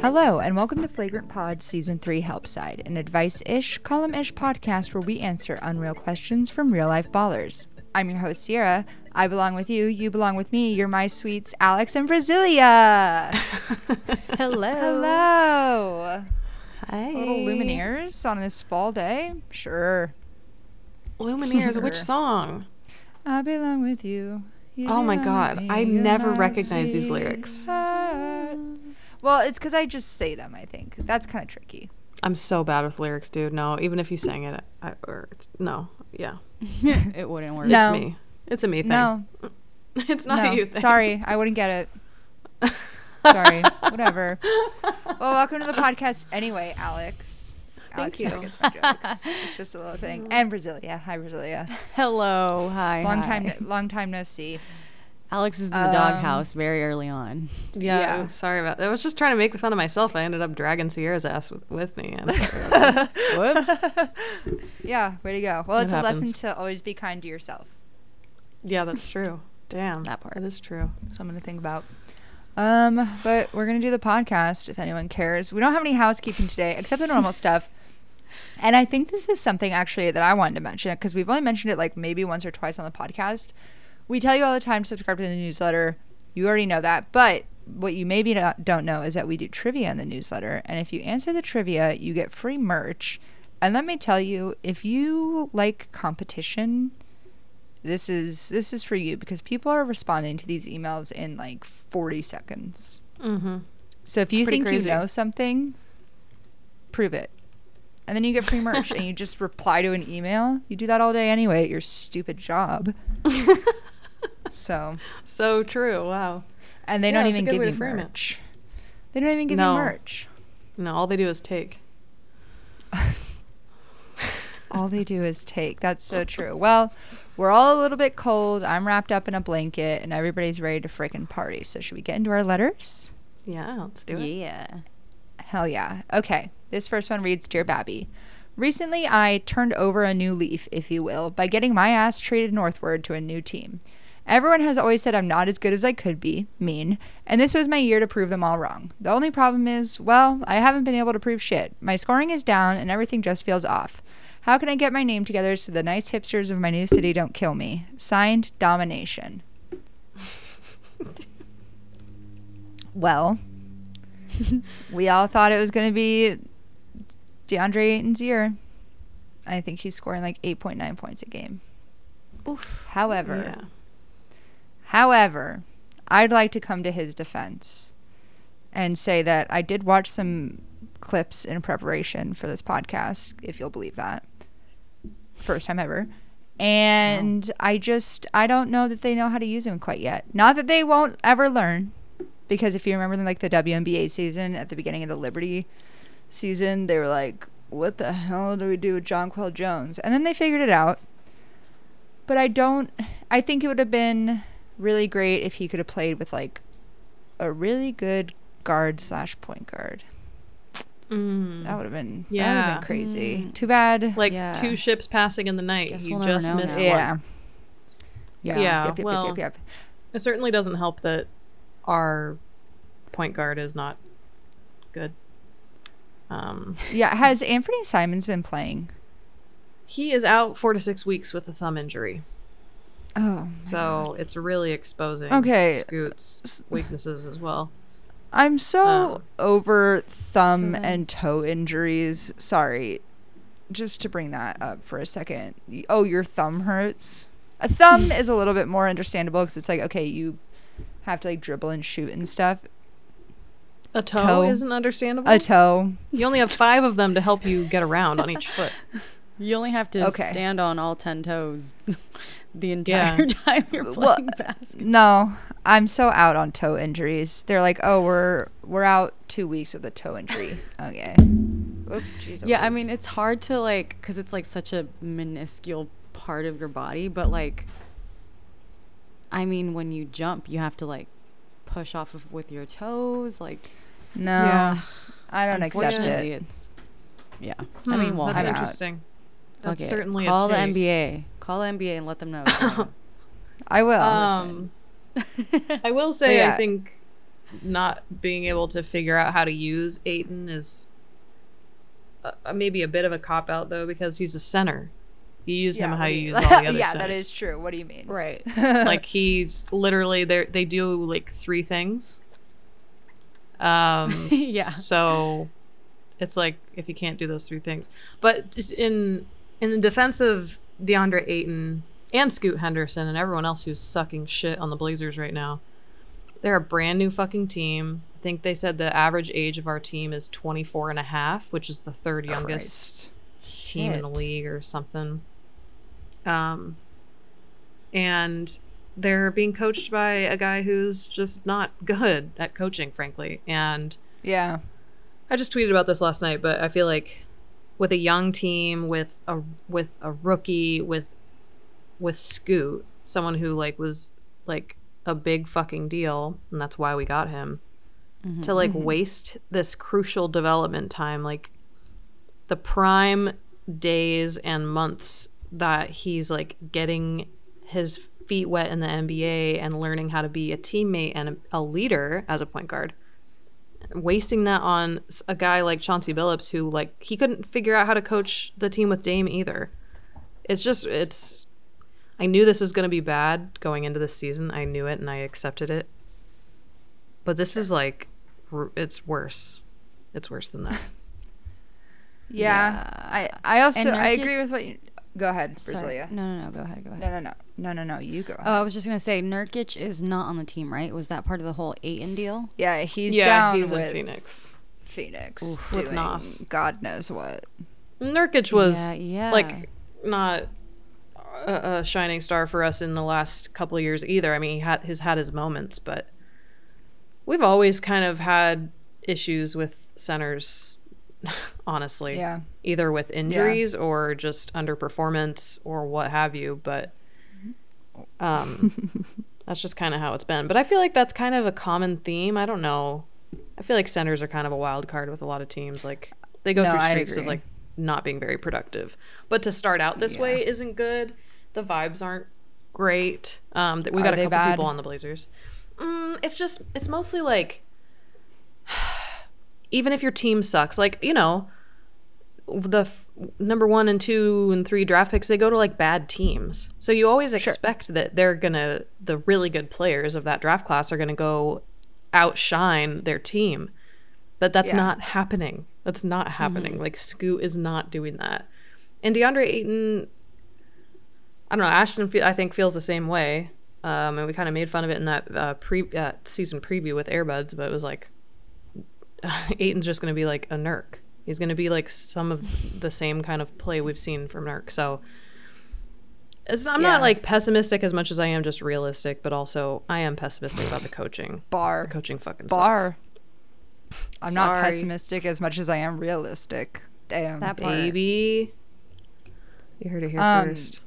Hello, and welcome to Flagrant Pod Season 3 Help Side, an advice ish, column ish podcast where we answer unreal questions from real life ballers. I'm your host, Ciara. I belong with you, you belong with me. You're my sweets, Alex and Brazilia. Hello. Hello. Hi. Little Lumineers on this fall day? Sure. Lumineers. Which song? I belong with you. you Oh my God, with I never recognize these lyrics. sweetheart. Well, it's because I just say them, I think. That's kind of tricky. I'm so bad with lyrics, dude. No, even if you sang it, I, or it's, no, yeah, it wouldn't work. it's No. me. It's a me thing. No, it's not no. a you thing. Sorry, I wouldn't get it. Sorry, whatever. Well, welcome to the podcast anyway, Alex. Alex you. never gets my jokes. It's just a little thing. And Brazilia. Hi, Brazilia. Hello. Hi. Long hi. time, long time no see. Alex is in the Um, doghouse very early on. Yeah, Yeah. I'm sorry about that. I was just trying to make fun of myself. I ended up dragging Ciara's ass with, with me. I'm sorry about that. Whoops. Yeah, way to go. Well, It it's a lesson to always be kind to yourself. yeah, that's true. Damn, That part. That is true. So I'm gonna think about. Um, but we're gonna do the podcast if anyone cares. We don't have any housekeeping today except the normal stuff. And I think this is something actually that I wanted to mention because we've only mentioned it like maybe once or twice on the podcast. We tell you all the time to subscribe to the newsletter. You already know that, but what you maybe not, don't know is that we do trivia in the newsletter, and if you answer the trivia, you get free merch. And let me tell you, if you like competition, this is this is for you because people are responding to these emails in like 40 seconds. Mm-hmm. So if you think crazy. you know something, prove it. And then you get free merch and you just reply to an email. You do that all day anyway at your stupid job. so, So true. Wow. and they Yeah, don't even give you to frame it. merch. They don't even give No. you merch. No, all they do is take. All they do is take. That's so true. Well, we're all a little bit cold. I'm wrapped up in a blanket and everybody's ready to freaking party. So, should we get into our letters? Yeah, let's do it. yeah. Hell yeah. Okay. This first one reads Dear Babby. Recently, I turned over a new leaf, if you will, by getting my ass traded northward to a new team. Everyone has always said I'm not as good as I could be, mean, and this was my year to prove them all wrong. The only problem is, well, I haven't been able to prove shit. My scoring is down and everything just feels off. How can I get my name together so the nice hipsters of my new city don't kill me? Signed, Domination. well, we all thought it was going to be DeAndre Ayton's year. I think he's scoring like 8.9 points a game. Oof. However, Yeah. However, I'd like to come to his defense and say that I did watch some clips in preparation for this podcast, if you'll believe that. First time ever. And I just I don't know that they know how to use him quite yet. Not that they won't ever learn. Because if you remember like the WNBA season at the beginning of the Liberty season, they were like, What the hell do we do with Jonquel Jones? And then they figured it out. But I don't I think it would have been really great if he could have played with like a really good guard slash point guard. Mm. That would have been Yeah. have been crazy. Mm. Too bad. Like Yeah. two ships passing in the night. Guess you we'll just missed now. yeah. one. Yeah. Yeah, Yep, yep, well- yep, yep, yep. It certainly doesn't help that our point guard is not good. Um, Yeah. Has Anthony Simons been playing? he is out four to six weeks with a thumb injury, Oh. so it's really exposing Okay. Scoot's weaknesses as well. I'm so Um, over thumb So then- and toe injuries. Sorry. Just to bring that up for a second. Oh, your thumb hurts? A thumb is a little bit more understandable because it's like, okay, you have to like dribble and shoot and stuff. A toe, Toe. isn't understandable. A toe. you only have five of them to help you get around on each foot. You only have to Okay. stand on all 10 toes the entire Yeah. time you're Well, playing basketball. No, I'm so out on toe injuries. They're like, oh, we're we're out two weeks with a toe injury. okay. Oop, jeez Yeah, I mean, it's hard to like, because it's like such a minuscule part of your body, but like, I mean, when you jump, you have to like push off of with your toes. Like, no, Yeah. I don't accept it. It's, yeah. I mean, Hmm, well, that's I'm out. interesting. That's fuck it. certainly call a the. NBA. Call the NBA and let them know. I will. Um, I will say, yeah. I think not being able to figure out how to use Ayton is uh, maybe a bit of a cop out though because he's a center. You use him how you you- use all the other centers. yeah, centers. that is true. What do you mean? right. like he's literally they they do like three things. Um yeah. so it's like if you can't do those three things. But in in the defense of DeAndre Ayton and Scoot Henderson and everyone else who's sucking shit on the Blazers right now, they're a brand new fucking team. I think they said the average age of our team is 24 and a half, which is the third youngest Christ. team in the league or something. Um, and they're being coached by a guy who's just not good at coaching, frankly. And Yeah. I just tweeted about this last night, but I feel like with a young team, with a with a rookie, with with Scoot, someone who like was like a big fucking deal, and that's why we got him. Mm-hmm. To like mm-hmm. waste this crucial development time, like the prime days and months that he's like getting his feet wet in the NBA and learning how to be a teammate and a, a leader as a point guard wasting that on a guy like Chauncey Billups who like he couldn't figure out how to coach the team with Dame either. It's just it's I knew this was going to be bad going into this season. I knew it and I accepted it. But this is like it's worse. It's worse than that. Yeah. Yeah. I I also And I agree with what you Go ahead, Sorry. Brazilia. No, no, no. Go ahead. Go ahead. No, no, no. No, no, no. You go. Oh, I was just gonna say Nurkic is not on the team, right? Was that part of the whole Ayton deal? yeah, he's yeah, down he's with in Phoenix. Phoenix Oof. With Nas. God knows what. Nurkic was Yeah, yeah. like not a, a shining star for us in the last couple of years either. I mean, he had has had his moments, but we've always kind of had issues with centers, honestly. Yeah. Either with injuries or just underperformance or what have you, but um that's just kind of how it's been. But I feel like that's kind of a common theme. I don't know. I feel like centers are kind of a wild card with a lot of teams. Like they go No, through streaks of like not being very productive. But to start out this Yeah. way isn't good. The vibes aren't great. Um, th- we got a couple bad? people on the Blazers. Mm, it's just it's mostly like even if your team sucks, like you know, the f- number one and two and three draft picks they go to like bad teams, so you always expect that they're gonna the really good players of that draft class are gonna go outshine their team, but that's Yeah. not happening. That's not happening. Like Scoot is not doing that, and DeAndre Ayton. I don't know. Ashton, fe- I think, feels the same way. Um, and we kind of made fun of it in that uh, pre uh, season preview with Airbuds, but it was like Ayton's just going to be like a Nurk. He's going to be like some of the same kind of play we've seen from Nurk. So it's, I'm Yeah. not like pessimistic as much as I am just realistic, but also I am pessimistic about the coaching. Bar. The coaching fucking Bar. I'm not pessimistic as much as I am realistic. Damn. That sucks. part. Baby. You heard it here Um, first.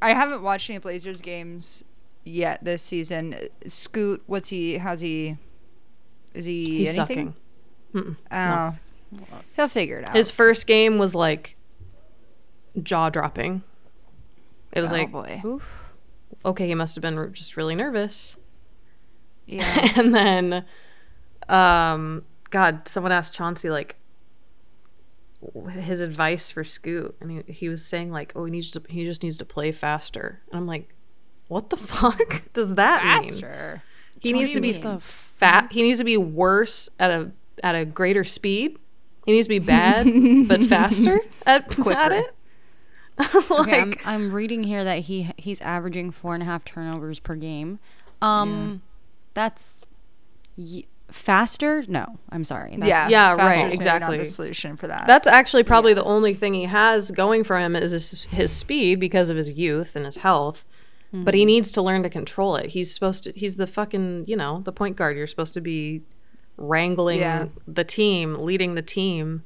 I haven't watched any Blazers games yet this season. Scoot, what's he? How's he? Is he He's anything? sucking. Oh, he'll figure it out. His first game was like jaw dropping. It was oh like, boy. okay, he must have been just really nervous. Yeah. and then um god someone asked chauncey like his advice for scoot and he, he was saying like oh he needs to he just needs to play faster and i'm like what the fuck does that mean he What needs to you be mean? fat he needs to be worse at a at a greater speed he needs to be bad but faster at, at Quicker. it like Okay, I'm, I'm reading here that he he's averaging four and a half turnovers per game. Um, that's y- faster. No, I'm sorry. That's, yeah. Yeah, right, is not exactly. the solution for that. That's actually probably the only thing he has going for him is his, his speed because of his youth and his health. But he needs to learn to control it. He's supposed to. He's the fucking you know the point guard. You're supposed to be wrangling Yeah. the team, leading the team.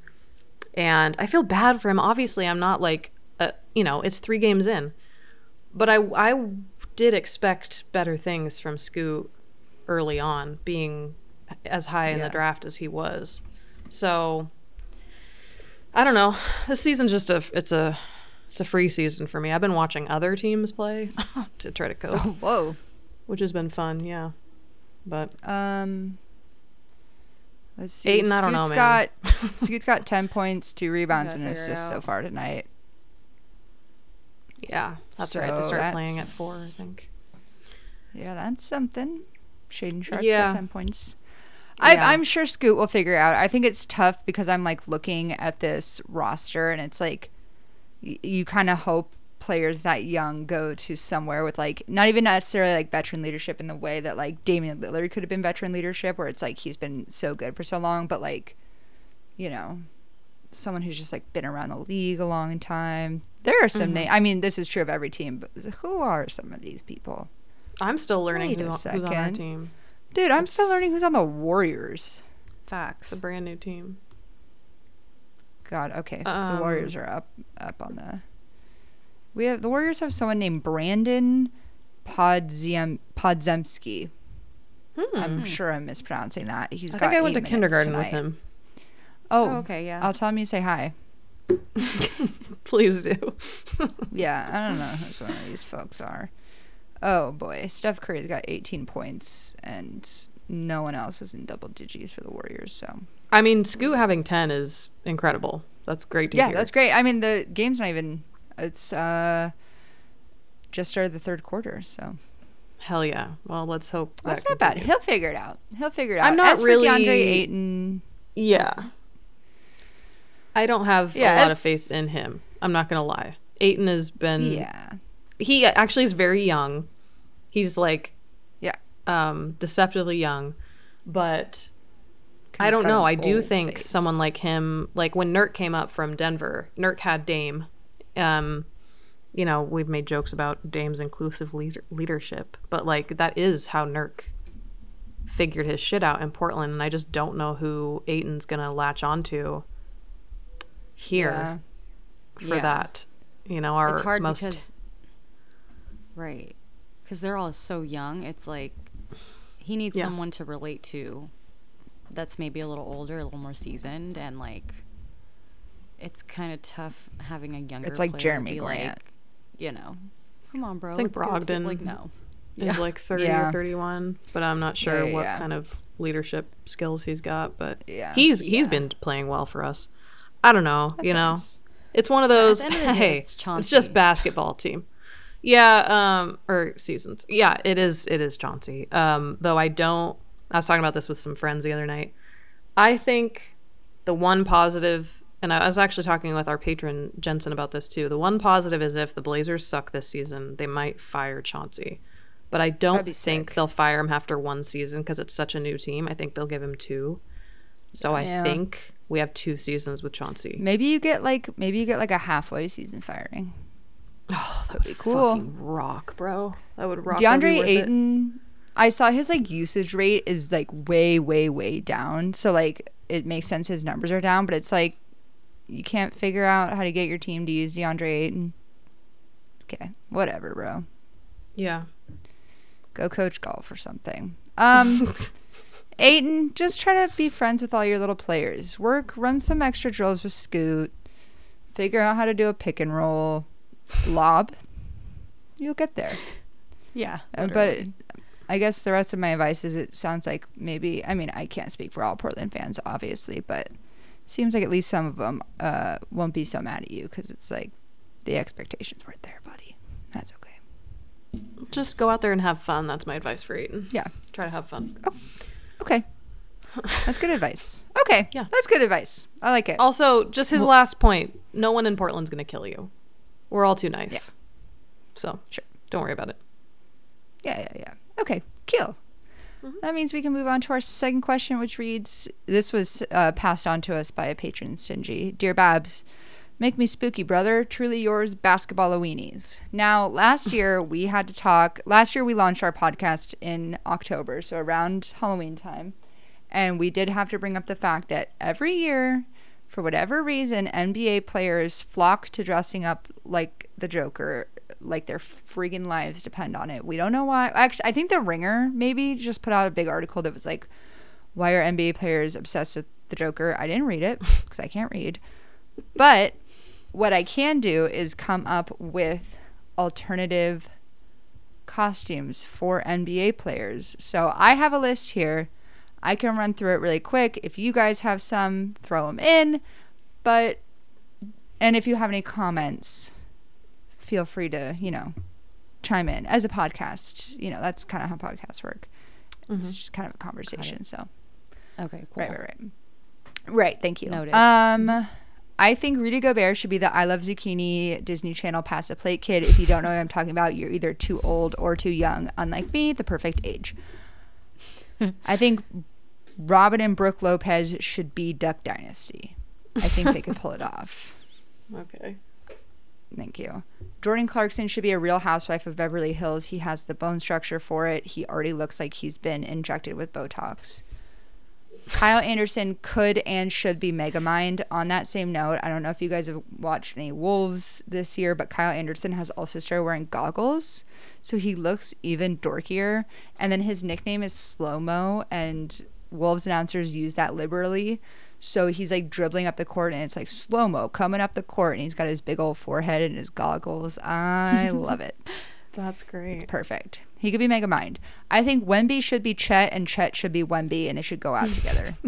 And I feel bad for him. Obviously, I'm not like uh, you know it's three games in, but I I did expect better things from Scoot early on, being as high in Yeah. the draft as he was. So I don't know. This season's just a it's a it's a free season for me. I've been watching other teams play to try to cope, Whoa. which has been fun. Yeah, but Um, Let's see. Ayton, I don't know, man. got Scoot's got ten points, two rebounds, and gotta an assist so far tonight. Yeah, that's right. They So start playing at four, I think. Yeah, that's something. Shaedon Sharpe Yeah. got ten points. I, Yeah. I'm sure Scoot will figure it out. I think it's tough because I'm like looking at this roster and it's like y- you kind of hope players that young go to somewhere with like not even necessarily like veteran leadership in the way that like Damian Lillard could have been veteran leadership where it's like he's been so good for so long, but like you know someone who's just like been around the league a long time. There are some Mhm. na- I mean, this is true of every team, but who are some of these people? I'm still learning who's, on- our team. Dude, I'm still learning who's on the Warriors. Facts. It's a brand new team. God, okay. the Um, Warriors are up up on the We have the Warriors have someone named Brandin Podziem Podziemski. Hmm. I'm sure I'm mispronouncing that. He's I got think I went to kindergarten tonight. with him. Oh, Oh, okay, yeah. I'll tell him you say hi. Please do. Yeah, I don't know who some of these folks are. Oh boy, Steph Curry's got 18 points, and no one else is in double digits for the Warriors. So I mean, Scoot having 10 is incredible. That's great to yeah, hear. that's great. I mean, the game's not even. It's uh just started the third quarter, so Hell yeah. Well, let's hope that's that not bad. He'll figure it out. He'll figure it out. I'm not As for really- DeAndre Ayton. Yeah. I don't have Yeah, a lot of faith in him. I'm not going to lie. Ayton has been Yeah, he actually is very young. He's like yeah. um deceptively young, but I don't know. I do think face. someone like him, like when Nurk came up from Denver, Nurk had Dame. Um, you know, we've made jokes about Dame's inclusive leader- leadership, but like that is how Nurk figured his shit out in Portland, and I just don't know who Ayton's gonna latch onto here Yeah. for Yeah. that. You know, our it's hard most because right because they're all so young it's like he needs Yeah. someone to relate to that's maybe a little older a little more seasoned and like it's kind of tough having a younger It's like player Jeremy be Grant. like, you know come on bro I think let's go to-" Brogdon like no is like 30 Yeah. or 31 but i'm not sure Yeah, yeah, what yeah. kind of leadership skills he's got but Yeah. he's he's Yeah. been playing well for us i don't know That's you know nice. it's one of those of day, hey it's it's, just basketball team yeah um or seasons yeah it is it is chauncey um though i don't i was talking about this with some friends the other night i think the one positive and I was actually talking with our patron Jensen about this too. The one positive is if the Blazers suck this season, they might fire Chauncey. But I don't think sick. they'll fire him after one season because it's such a new team. I think they'll give him two. So I think we have two seasons with Chauncey. Maybe you get like maybe you get like a halfway season firing. Oh, that That'd be cool. Rock, bro. That would rock. DeAndre That'd be worth it. Ayton, I saw his like usage rate is like way, way, way down. So like it makes sense his numbers are down, but it's like you can't figure out how to get your team to use DeAndre Ayton. Okay, whatever, bro. Yeah. Go coach golf or something. Um, Ayton, just try to be friends with all your little players. Work, run some extra drills with Scoot. Figure out how to do a pick and roll, lob. You'll get there. yeah Uh, but I guess the rest of my advice is it sounds like maybe I mean I can't speak for all Portland fans obviously, but seems like at least some of them uh, won't be so mad at you because it's like the expectations weren't there, buddy. That's okay. Just go out there and have fun. That's my advice for Ayton. Yeah. Try to have fun. Oh, Okay. That's good advice. Okay. Yeah. That's good advice. I like it. Also, just his Well- last point. No one in Portland's gonna kill you. We're all too nice. Yeah. So Sure. don't worry about it. Yeah, yeah, yeah. Okay, cool. That means we can move on to our second question, which reads This was uh, passed on to us by a patron, Stingy. Dear Babs, make me spooky, brother. Truly yours, Basketball Weenies. Now, last year we had to talk. Last year we launched our podcast in October, so around Halloween time. And we did have to bring up the fact that every year, for whatever reason, NBA players flock to dressing up like the Joker, like their freaking lives depend on it. We don't know why. Actually, I think the Ringer maybe just put out a big article that was like, "Why are NBA players obsessed with the Joker?" I didn't read it because I can't read, but what I can do is come up with alternative costumes for NBA players. So I have a list here. I can run through it really quick. If you guys have some, throw them in. But, and if you have any comments, feel free to, you know, chime in. As a podcast, you know, that's kind of how podcasts work. It's kind of a conversation. So, Okay, cool. right, right, right. Right, thank you. Noted. Um, I think Rudy Gobert should be the I Love Zucchini Disney Channel pass a plate kid. If you don't know what I'm talking about, you're either too old or too young. Unlike me, the perfect age. I think Robin and Brooke Lopez should be Duck Dynasty. I think they could pull it off. Okay. Thank you. Jordan Clarkson should be a real housewife of Beverly Hills. He has the bone structure for it. He already looks like he's been injected with Botox. Kyle Anderson could and should be Megamind. On that same note, I don't know if you guys have watched any Wolves this year, but Kyle Anderson has also started wearing goggles. So he looks even dorkier. And then his nickname is Slow Mo, and Wolves announcers use that liberally. So he's like dribbling up the court, and it's like slow mo coming up the court, and he's got his big old forehead and his goggles. I love it. That's great. It's Perfect. He could be Mega Mind. I think Wemby should be Chet, and Chet should be Wemby, and they should go out together.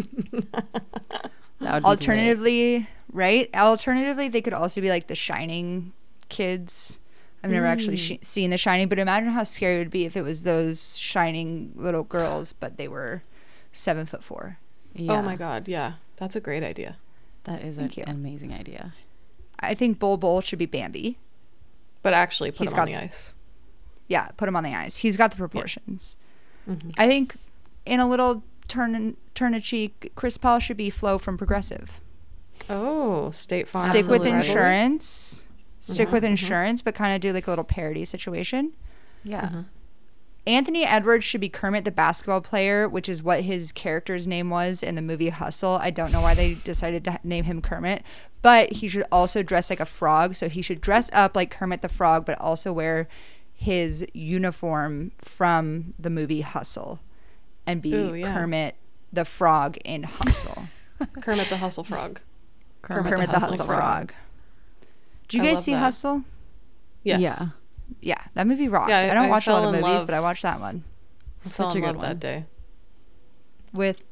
That would be Alternatively, right? Alternatively, they could also be like the Shining kids. I've never actually mm. sh- seen The Shining, but imagine how scary it would be if it was those Shining little girls, but they were seven foot four. Great. Oh my god, yeah. That's a great idea. That is Thank you. an amazing idea. I think Bol Bol should be Bambi. But actually put He's him on got- the ice. Yeah, put him on the ice. He's got the proportions. Mm-hmm. I think in a little turn turn a cheek, Chris Paul should be Flo from Progressive. Oh, State Farm. Stick with insurance. Stick Mm-hmm, with insurance, but kind of do like a little parody situation. Yeah. Anthony Edwards should be Kermit the basketball player, which is what his character's name was in the movie Hustle. I don't know why they decided to name him Kermit, but he should also dress like a frog. So he should dress up like Kermit the Frog, but also wear his uniform from the movie Hustle and be Ooh, yeah. Kermit the Frog in Hustle. Kermit the Hustle Frog. Kermit, Kermit the, the Hustle Hustling Frog. Frog. Do you I guys see that. Hustle? Yes. Yeah. Yeah, that movie rocked. Yeah, I, I- don't I watch a lot of movies, love. but I watched that one I fell Such a good love one. that day. with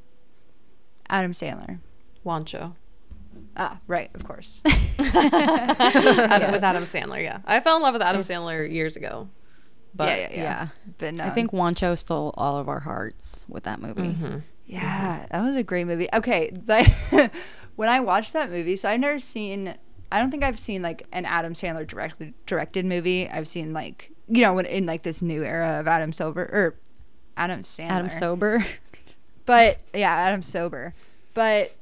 Adam Sandler. Juancho. Ah, right, of course. Adam- With Adam Sandler, yeah. I fell in love with Adam Sandler years ago. But yeah, yeah, yeah. Yeah. But no, I think Juancho stole all of our hearts with that movie. Mm-hmm. yeah, that was a great movie. Okay, like when I watched that movie, so I've never seen. I don't think I've seen like an Adam Sandler directly directed movie. I've seen like you know when in like this new era of Adam Silver or Adam Sandler. Adam Sober. But yeah, Adam Sober. But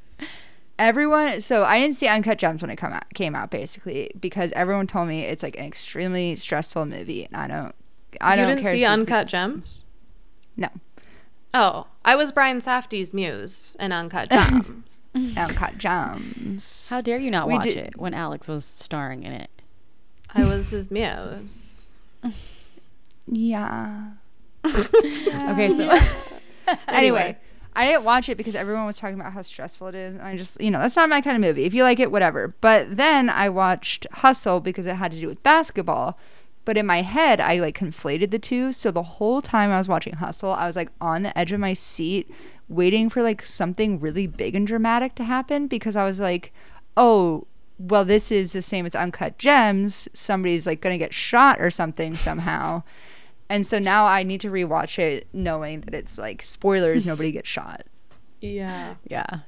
everyone, so I didn't see Uncut Gems when it come out, came out, basically, because everyone told me it's like an extremely stressful movie, and I don't. I you don't didn't see Uncut Gems? No, Oh, I was Brian Safdie's muse in Uncut Gems. Uncut Gems. How dare you not We watch did- it when Alex was starring in it? I was his muse. Yeah. Okay, so Anyway, I didn't watch it because everyone was talking about how stressful it is, and I just, you know, that's not my kind of movie. If you like it, whatever. But then I watched Hustle because it had to do with basketball. But in my head, I like conflated the two. So the whole time I was watching Hustle, I was like on the edge of my seat, waiting for like something really big and dramatic to happen because I was like, oh, well, this is the same as Uncut Gems. Somebody's like going to get shot or something somehow. And so now I need to rewatch it knowing that it's like spoilers, nobody gets shot. Yeah, yeah,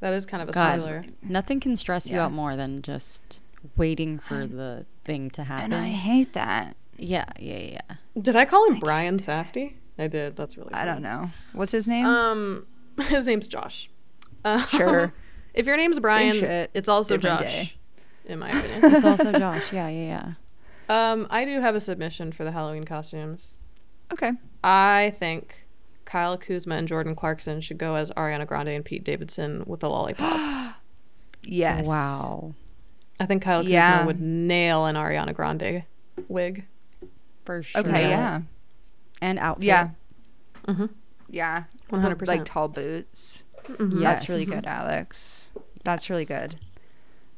that is kind of a God, spoiler. nothing can stress you out more than just waiting for the thing to happen. And I hate that. yeah, yeah, yeah. Did I call him Brian Safdie? I did. That's really. I don't know. What's his name? Um, his name's Josh. Uh, Sure. if your name's Brian, it's also different Josh. day. In my opinion. It's also Josh. Yeah, yeah, yeah. um, I do have a submission for the Halloween costumes. okay. I think Kyle Kuzma and Jordan Clarkson should go as Ariana Grande and Pete Davidson with the lollipops. Yes. Wow. I think Kyle Yeah. Kuzma would nail an Ariana Grande wig. For sure. Okay. Yeah. And outfit. Yeah. Mhm. Yeah. 100%. With, Like tall boots. Mhm. That's really good, Alex. That's really good.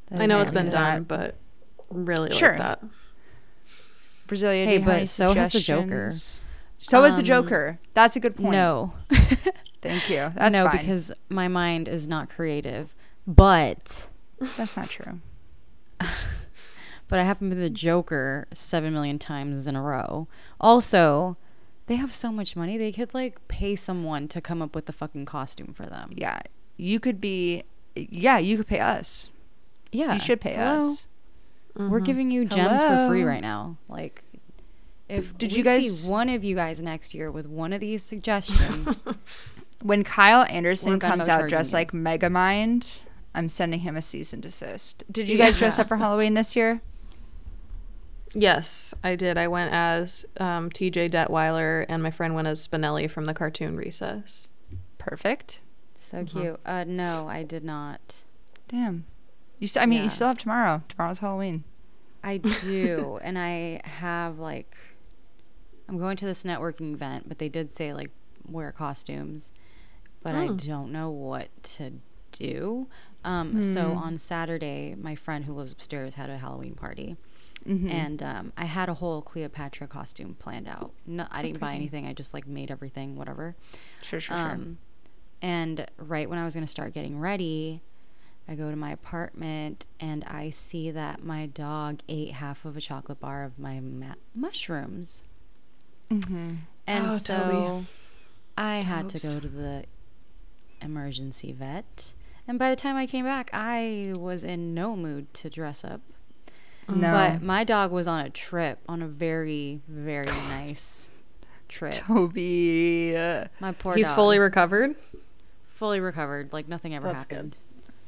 That I know it's been good. done, but really Sure. like that. Brazilia, do Hey, but so has the Joker. suggestions? So is the Um, Joker. That's a good point. No. Thank you. That's no, fine. because my mind is not creative. But that's not true. but I haven't been the Joker seven million times in a row. Also, they have so much money they could like pay someone to come up with the fucking costume for them. Yeah, you could be. Yeah, you could pay us. Yeah, You should pay Hello? us. We're mm-hmm. giving you gems for free right now. Like, if Did we you guys- see one of you guys next year with one of these suggestions? When Kyle Anderson comes out dressed you. like Megamind, I'm sending him a cease and desist. Did you guys dress up for Halloween this year? Yes, I did. I went as um, T.J. Detweiler, and my friend went as Spinelli from the cartoon Recess. Perfect. so cute. Uh, no, I did not. Damn. You st- I mean, Yeah. you still have tomorrow. Tomorrow's Halloween. I do, and I have like, I'm going to this networking event, but they did say like wear costumes, but I Oh. don't know what to do. Um, so on Saturday, my friend who lives upstairs had a Halloween party, Mm-hmm. and um, I had a whole Cleopatra costume planned out. No, I didn't buy anything. I just like made everything, whatever. Sure, sure, sure. Um, and right when I was going to start getting ready, I go to my apartment and I see that my dog ate half of a chocolate bar of my ma- mushrooms. Mm-hmm. And Oh, so Toby. I had to go to the emergency vet. And by the time I came back, I was in no mood to dress up. Mm. No. But my dog was on a trip, on a very, very nice trip. Toby. My poor He's dog. fully recovered. fully recovered, like nothing ever That's good. happened.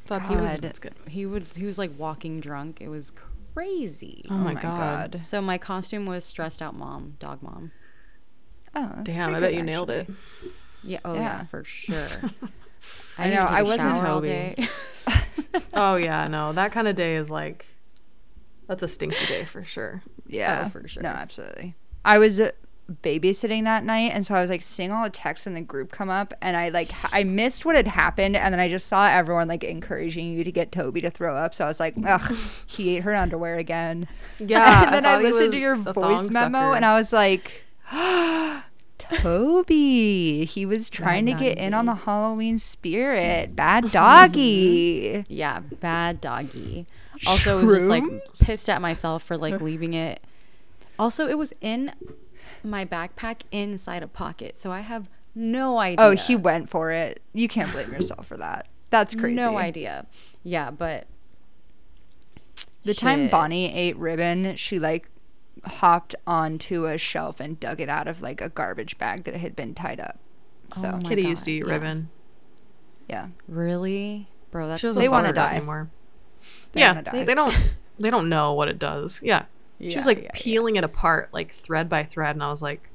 That's, God. that's, that's good. He was he was like walking drunk. It was crazy. Oh, oh my, god. So my costume was stressed out mom, dog mom. Oh, that's Damn, I bet good, you nailed it. Yeah, oh yeah, Yeah. for sure. I didn't know, I wasn't shower all Toby. day. Oh yeah, no, that kind of day is like, that's a stinky day for sure. Yeah, Oh, for sure. No, absolutely. I was uh, babysitting that night, and so I was like seeing all the texts in the group come up, and I like I missed what had happened, and then I just saw everyone like encouraging you to get Toby to throw up. So I was like, ugh, he ate her underwear again. Yeah, and then I, thought he listened to your voice memo, sucker. and I was like. Toby, he was trying to get in on the Halloween spirit. Mm. Bad doggy. yeah, bad doggy. Also, was just like pissed at myself for like leaving it. Also, it was in my backpack inside a pocket, so I have no idea. Oh, he went for it. You can't blame yourself for that. That's crazy. No idea. Yeah, but The time Bonnie ate ribbon, she like hopped onto a shelf and dug it out of like a garbage bag that had been tied up. So Oh my Kitty used to eat yeah. ribbon. yeah, really, bro, that's She doesn't They wanna die. anymore. They yeah, die. they don't. They don't know what it does. Yeah, she Yeah, was like yeah, yeah. peeling it apart, like thread by thread, and I was like,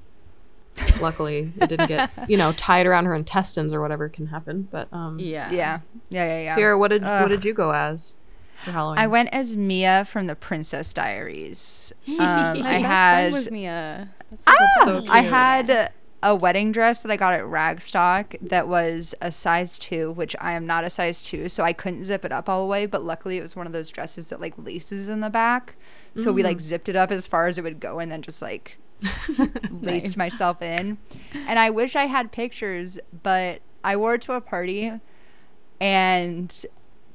luckily it didn't get you know tied around her intestines or whatever can happen. But um, yeah, yeah, yeah, yeah, yeah. Ciara, what did Ugh. what did you go as for Halloween? I went as Mia from the Princess Diaries. Um, My I best had was Mia. That's Ah, so I had a wedding dress that I got at Ragstock that was a size two, which I am not a size two, so I couldn't zip it up all the way. But luckily, it was one of those dresses that like laces in the back, so we Mm. like zipped it up as far as it would go, and then just like laced Nice. myself in. And I wish I had pictures, but I wore it to a party and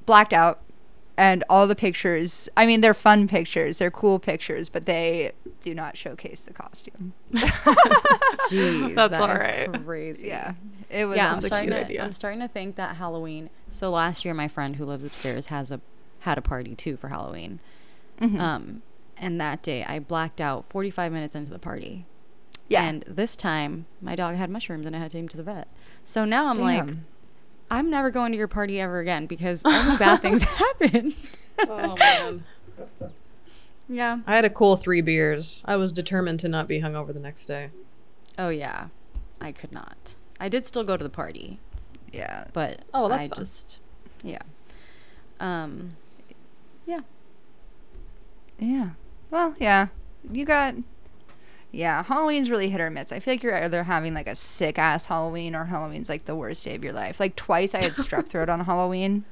blacked out. And all the pictures, I mean, they're fun pictures, they're cool pictures, but they do not showcase the costume. Jeez, That's that is alright. Crazy. Yeah, it was. yeah, I'm a starting cute to. idea. I'm starting to think that Halloween. So last year, my friend who lives upstairs has a had a party too for Halloween. Mhm. Um, and that day I blacked out 45 minutes into the party. Yeah. And this time my dog had mushrooms and I had to take him to the vet. So now I'm like, Damn. I'm never going to your party ever again because only bad things happen. oh man, yeah. I had a cool three beers. I was determined to not be hungover the next day. Oh yeah, I could not. I did still go to the party, yeah. but Oh, well, that's I fun. just yeah. Um, yeah. Yeah. Well, yeah. You got. Yeah, Halloween's really hit or miss. I feel like you're either having like a sick ass Halloween or Halloween's like the worst day of your life. Like twice I had strep throat on Halloween.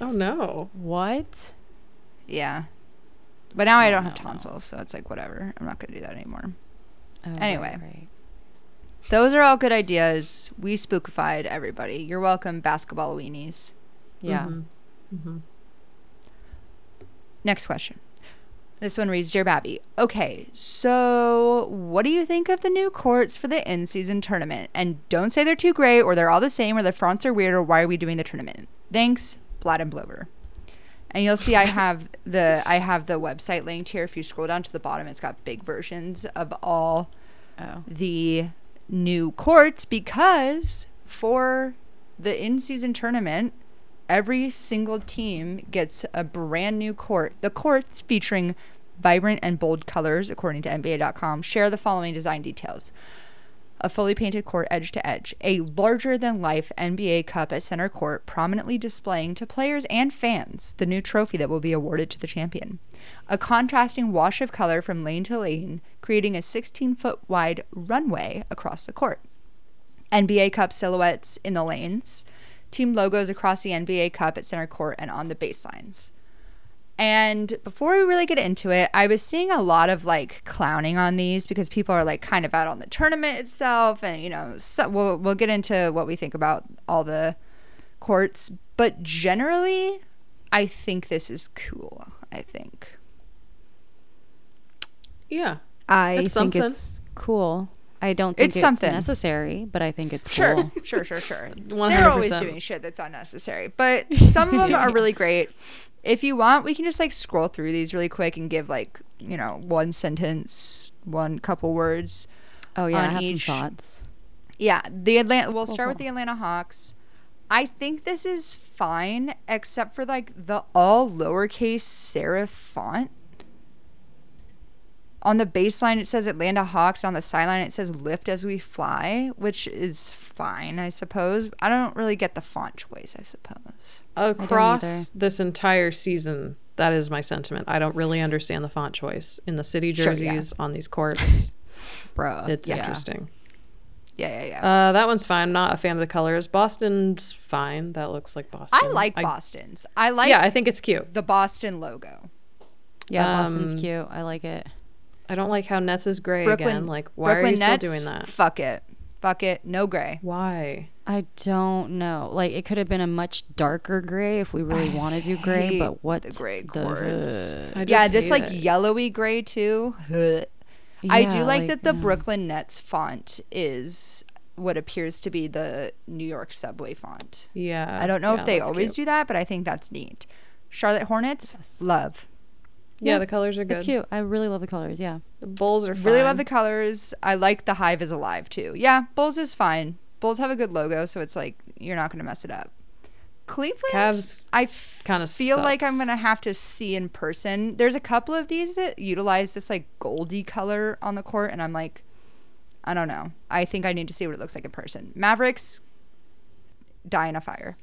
Oh no. What? Yeah. But now I Oh, don't have no, no. tonsils, so it's like whatever. I'm not going to do that anymore. Oh, Anyway. right, right. Those are all good ideas. We spookified everybody. You're welcome, basketball weenies. Yeah. Mm-hmm. Next question. This one reads Dear Babby. Okay, so what do you think of the new courts for the in season tournament? And don't say they're too great or they're all the same or the fronts are weird or why are we doing the tournament? Thanks, Blad and Blover. And you'll see I have the I have the website linked here. If you scroll down to the bottom, it's got big versions of all Oh. the new courts because for the in season tournament, every single team gets a brand new court. The courts featuring vibrant and bold colors, according to NBA.com, share the following design details. A fully painted court edge to edge, a larger than life NBA cup at center court, prominently displaying to players and fans the new trophy that will be awarded to the champion. A contrasting wash of color from lane to lane, creating a 16 foot wide runway across the court. NBA Cup silhouettes in the lanes, team logos across the NBA Cup at center court and on the baselines. And before we really get into it, I was seeing a lot of like clowning on these because people are like kind of out on the tournament itself, and you know, so we'll we'll get into what we think about all the courts, but generally, I think this is cool. I think. Yeah. I It's think something. it's cool. I don't think It's it's, something. necessary, but I think it's Sure, cool. sure, sure, sure. 100%. They're always doing shit that's unnecessary, but some of them are really great. If you want, we can just like scroll through these really quick and give like you know one sentence, one couple words. Oh yeah, I have each- some thoughts. Yeah, the Atlanta. We'll oh, Cool, start with the Atlanta Hawks. I think this is fine, except for like the all lowercase serif font. On the baseline, it says Atlanta Hawks. On the sideline, it says "Lift as we fly," which is fine, I suppose. I don't really get the font choice. I suppose. Across this entire season, that is my sentiment. I don't really understand the font choice in the city Sure, yeah. jerseys on these courts. Bro, It's yeah. interesting. Yeah, yeah, yeah. Uh, that one's fine. I'm not a fan of the colors. Boston's fine. That looks like Boston. I like Boston's. I like yeah, I think it's cute. the Boston logo. Yeah, Boston's Um, cute. I like it. I don't like how Nets is gray Brooklyn. again. Like, why Brooklyn are you Nets, still doing that? Fuck it. Fuck it. No gray. Why? I don't know. Like it could have been a much darker gray if we really want to do gray, but what the gray courts. I yeah, this like it. yellow-y gray too. I do Yeah, like, that the yeah. Brooklyn Nets font is what appears to be the New York subway font. Yeah. I don't know yeah, if they always cute. do that, but I think that's neat. Charlotte Hornets, love. Yeah, Yeah, the colors are good. It's cute. I really love the colors. Yeah. The Bulls are fine. Really love the colors. I like the Hive is alive too. Yeah, Bulls is fine. Bulls have a good logo, so it's like you're not going to mess it up. Cleveland, Cavs I f- kinda feel like I'm gonna have to see in person. There's a couple of these that utilize this like goldy color on the court, and I'm like, I don't know. I think I need to see what it looks like in person. Mavericks die in a fire.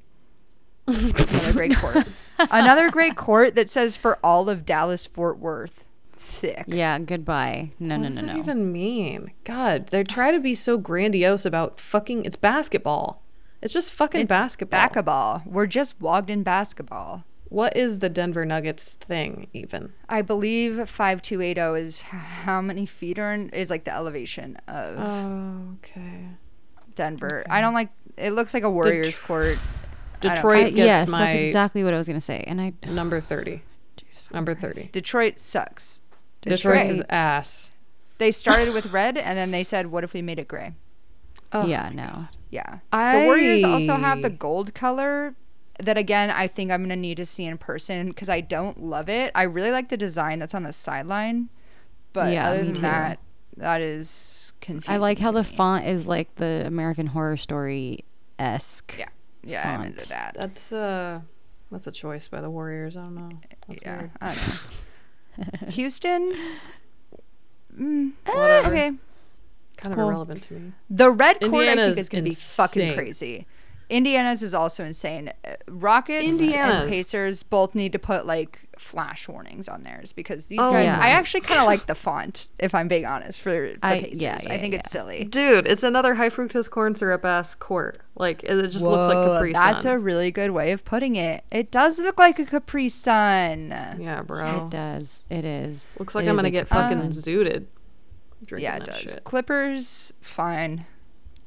Another great court. Another great court that says for all of Dallas Fort Worth. Sick. Yeah. Goodbye. No, What no, does no, What does that even mean? God, they try to be so grandiose about fucking. It's basketball. It's just fucking It's basketball. Basketball. We're just logged in basketball. What is the Denver Nuggets thing even? I believe 5280 is how many feet are in, is like the elevation of Oh, okay. Denver. I don't like it looks like a Warriors court. I don't- Detroit I- gets yes, my that's exactly what I was gonna say. And I number thirty. Number thirty. Detroit sucks. Detroit's is ass. They started with red and then they said, "What if we made it gray?" Oh, yeah, no. Yeah. the Warriors also have the gold color that again I think I'm going to need to see in person cuz I don't love it. I really like the design that's on the sideline, but Yeah, other than too. that that is confusing. I like how to the me. font is like the American Horror Story esque. Yeah. Yeah, I'm into that. That's uh that's a choice by the Warriors. I don't know. That's yeah, weird. I don't know. Houston. Mm, Whatever. okay. Kind of cool. irrelevant to me. The red court I think is going to be fucking crazy. Indiana's is also insane. Uh, Rockets Indiana's. and Pacers both need to put like flash warnings on theirs because these Oh, guys. yeah. I actually kind of like the font, if I'm being honest, for the I- Pacers. yeah, I yeah, think it's silly. Dude, it's another high fructose corn syrup ass court. Like it just looks like Whoa, Capri sun. That's a really good way of putting it. It does look like a Capri Sun. yeah, bro. It does. It is. Looks like It I'm gonna get fucking Sun. zooted. Yeah, it does. shit. Clippers, fine.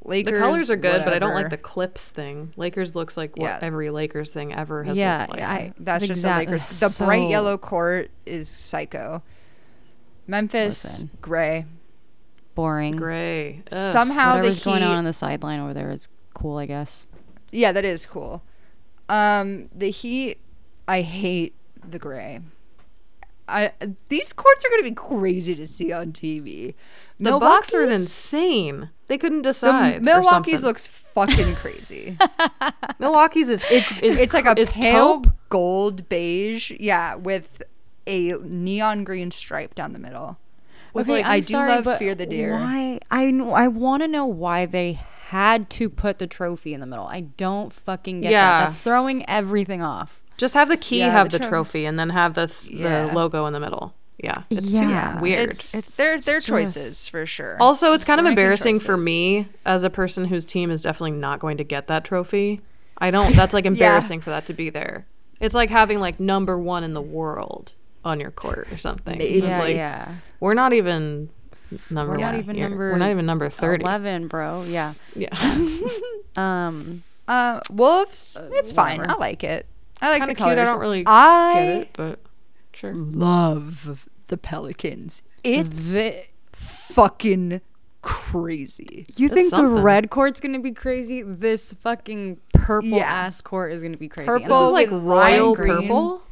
Lakers. the colors are good, but I don't like the clips thing. Lakers looks like what Yeah. every Lakers thing ever has yeah, looked like. I, That's just exact- the Lakers. The bright yellow court is psycho. Memphis Listen. gray. boring. Gray. Ugh. Somehow the Heat. going on on the sideline over there is cool, I guess. Yeah, that is cool. Um, the Heat. I hate the gray. I these courts are going to be crazy to see on TV. the Bucks are insane. They couldn't decide. Milwaukee's looks fucking crazy. Milwaukee's is it's is it's like a is pale taupe. gold beige, yeah, with a neon green stripe down the middle. With like, I do love but Fear the Deer. Why? I I want to know why they had to put the trophy in the middle. I don't fucking get Yeah. that. That's throwing everything off. Just have the key, Yeah, have the the, tro- trophy, and then have the th- Yeah. the logo in the middle. Yeah, it's Yeah. too weird. It's, It's they're they're just- choices for sure. Also, it's kind of Ranking embarrassing for me as a person whose team is definitely not going to get that trophy. I don't. That's like embarrassing for that to be there. It's like having like number one in the world on your court or something. It's yeah, like yeah. we're not even number We're not one. even here. number We're not even number thirty. Eleven, bro. Yeah. Yeah, Um. Uh, Wolves, it's fine. whatever. I like it. I like kind the of cute. I don't really I get it, but sure. love the Pelicans. It's the- fucking crazy. you That's think something. the red court's gonna be crazy? This fucking purple Yeah. ass court is gonna be crazy. Purple And This is like royal green. purple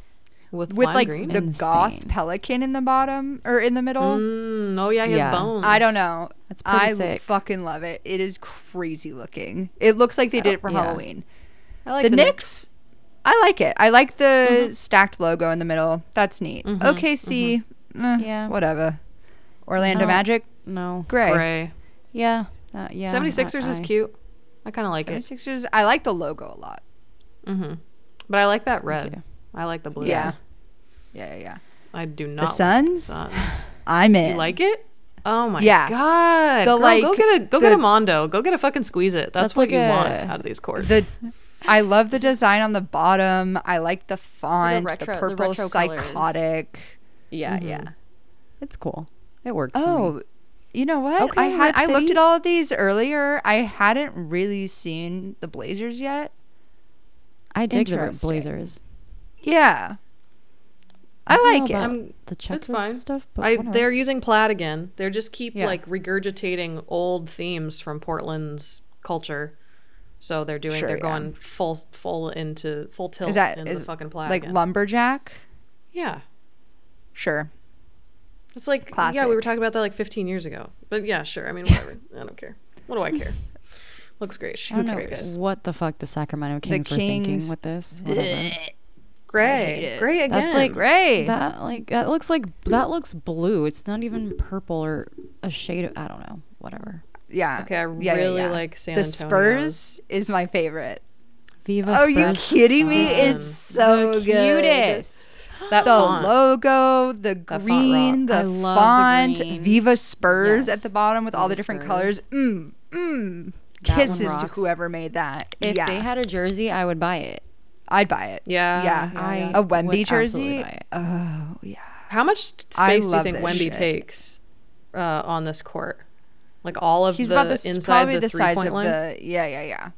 with, With like green. the goth pelican in the bottom or in the middle. Mm, oh yeah, he has bones. I don't know. That's pretty I sick. fucking love it. It is crazy looking. It looks like they did it for Yeah. Halloween. I like the, the Knicks, I like it. I like the stacked logo in the middle. That's neat. Mhm, OKC, eh, Yeah. whatever. Orlando No. Magic, no. gray. Gray. Yeah. Uh, yeah. 76ers is I- cute. I kind of like it. 76ers, I like the logo a lot. hmm But I like that red. I like the blue. Yeah. Yeah, yeah, yeah. I do not. The like Suns, Suns. I'm in. You like it? Oh my Yeah. god! The, Girl, go like, get a go get a mondo. Go get a fucking squeeze it. That's, That's what like you want out of these courts. the I love the design on the bottom. I like the font. retro- the the purple retro colors. psychotic. Yeah, Mhm. yeah. It's cool. It works. for me. Oh, you know what? Okay, I had I looked at all of these earlier. I hadn't really seen the Blazers yet. I dig the. Blazers. Yeah. I don't like it. I'm- the it's fine. stuff, but I they're using plaid again. They're just keep Yeah. like regurgitating old themes from Portland's culture. So they're doing Sure, they're yeah. going full full into full tilt Is that into is the fucking plaid like again. lumberjack? yeah. Sure. It's like Classic. yeah, we were talking about that like 15 years ago. But yeah, sure. I mean, whatever. I don't care. What do I care? Looks great. I don't Looks know great, guys. what the fuck the Sacramento Kings were thinking Kings- with this. Whatever. hate Gray, gray again. That's like Gray. That like that looks like that looks blue. It's not even purple or a shade of I don't know. Whatever. Yeah. okay. I Yeah, yeah, really yeah. like San the Antonio's. Spurs is my favorite. Viva Spurs. Oh, you kidding me? Listen. It's so the good. cutest. That the font. logo, the font green, the rocks. I love the font, green. Viva Spurs Yes. at the bottom with all the different Spurs. colors. Mm, mm. That Kisses to whoever made that. If yeah, they had a jersey, I would buy it. I'd buy it. Yeah, Yeah. Yeah. A Wemby absolutely jersey. buy it. Oh yeah. How much space do you think Wemby shit. takes uh, on this court? Like all of He's the about the s- inside probably the, the, three size point of line the yeah yeah yeah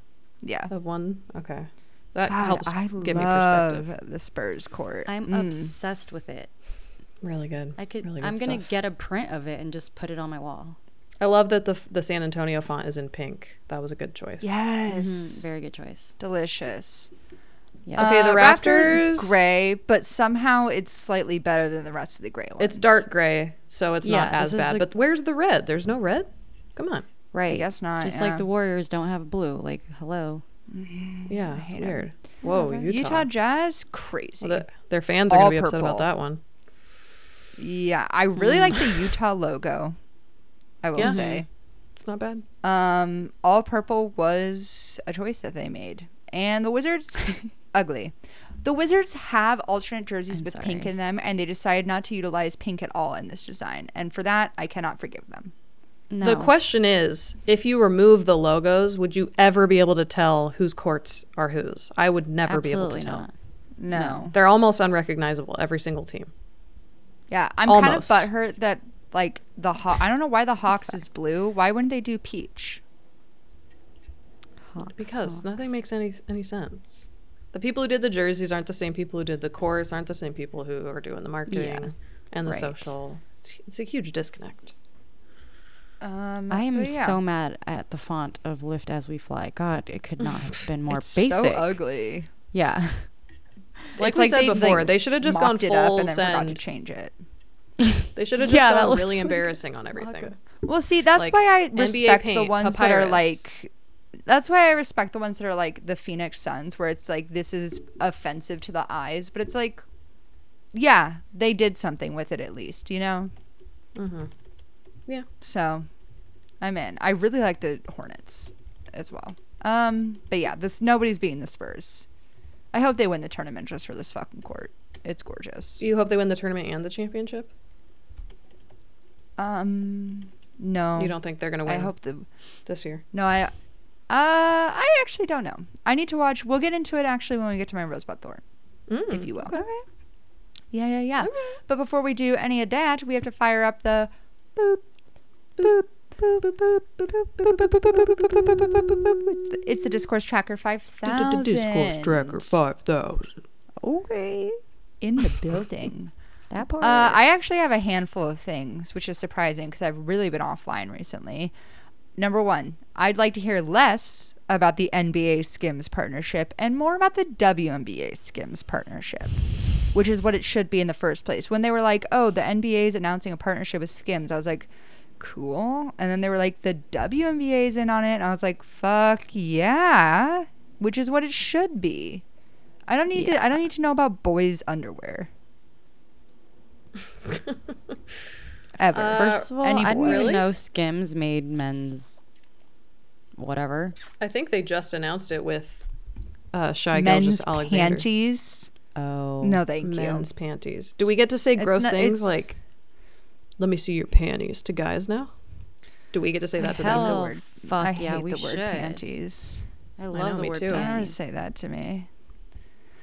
yeah. of one. Okay, that God, helps I give me perspective. the Spurs court. I'm Mm. obsessed with it. Really good. I could. Really good I'm gonna stuff. get a print of it and just put it on my wall. I love that the the San Antonio font is in pink. That was a good choice. Yes, Mhm, Very good choice. delicious. Yeah. Okay, the Uh, Raptors- gray, but somehow it's slightly better than the rest of the gray ones. It's dark gray, so it's not as bad. the- But where's the red? There's no red. Come on. right. I guess not. Just yeah. like the Warriors don't have blue. Like, hello. Mm-hmm. Yeah, it's hate 'em. weird. Whoa, Utah. Utah Jazz, crazy. Well, the- their fans are All gonna be upset about that one. yeah, I really like the mm. Utah logo. I will Yeah. say. Mm-hmm. It's not bad. Um, all purple was a choice that they made, and the Wizards, ugly. The Wizards have alternate jerseys I'm with pink in them, and they decided not to utilize pink at all in this design. And for that, I cannot forgive them. No. The question is, if you remove the logos, would you ever be able to tell whose courts are whose? I would never be able to Absolutely tell. not. No. They're almost unrecognizable, every single team. Yeah, I'm kind of Almost. butthurt that like the Haw- I don't know why the Hawks is blue. Why wouldn't they do peach? Hawks, Because Hawks. nothing makes any any sense. The people who did the jerseys aren't the same people who did the chorus, aren't the same people who are doing the marketing and the right. social. It's, it's a huge disconnect. Um, I am yeah. so mad at the font of "Lift as We Fly." God, it could not have been more it's basic. so ugly. Yeah, Like we said before, they should have just gone mocked it up full and then forgot to send. change it. They should have just Yeah, that gone looks really like embarrassing on everything. Well, see, that's Like, why I NBA respect the paint, ones that are like. That's why I respect the ones that are like the Phoenix Suns, where it's like this is offensive to the eyes, but it's like, yeah, they did something with it at least, you know. hmm Yeah. So, I'm in. I really like the Hornets as well. Um, but yeah, this nobody's beating the Spurs. I hope they win the tournament just for this fucking court. It's gorgeous. You hope they win the tournament and the championship. Um, no, You don't think they're gonna win I hope the this year? No, I. Uh, I actually don't know. I need to watch. We'll get into it actually when we get to my Rosebud Thorn, if Mm, you will. Okay. Yeah, yeah, yeah. Okay. But before we do any of that, we have to fire up the boop, It's the Discourse Tracker 5000. Discourse Tracker five thousand. Okay. In the building. that part. Uh, I actually have a handful of things, which is surprising because I've really been offline recently. Number one, I'd like to hear less about the NBA Skims partnership and more about the WNBA Skims partnership, which is what it should be in the first place. When they were like, oh, the NBA is announcing a partnership with Skims, I was like, cool. And then they were like, the WNBA is in on it. And I was like, fuck yeah, which is what it should be. I don't need to. I don't need to know about boys' underwear. Ever. Uh, First of all, any I didn't. Really? know Skims made men's whatever. I think they just announced it with uh, Shai men's Gilgeous-Alexander. panties. Oh No, thank Men's you. panties. Do we get to say It's gross not- things like "Let me see your panties" to guys now? Do we get to say that to them? the word. fuck I yeah, hate we the word should. panties. I love know, the me word too. Don't ever panties. say that to me.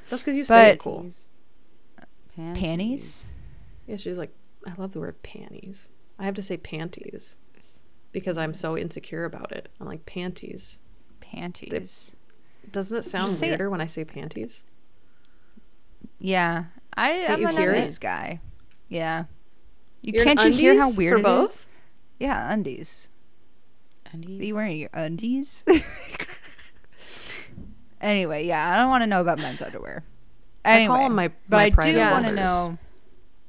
That's because you say it But- cool. Panties. Panties. Yeah, she's like, I love the word panties. I have to say panties because I'm so insecure about it. I'm like panties. Panties. Doesn't it sound Just say weirder when I say panties? Yeah, I, Can't I'm you an hear it? guy. Yeah. You You're can't you hear how weird for it is? both? Yeah, undies. Undies. Are you wearing your undies? anyway, yeah, I don't want to know about men's underwear. Anyway, I call them my, but I do want to know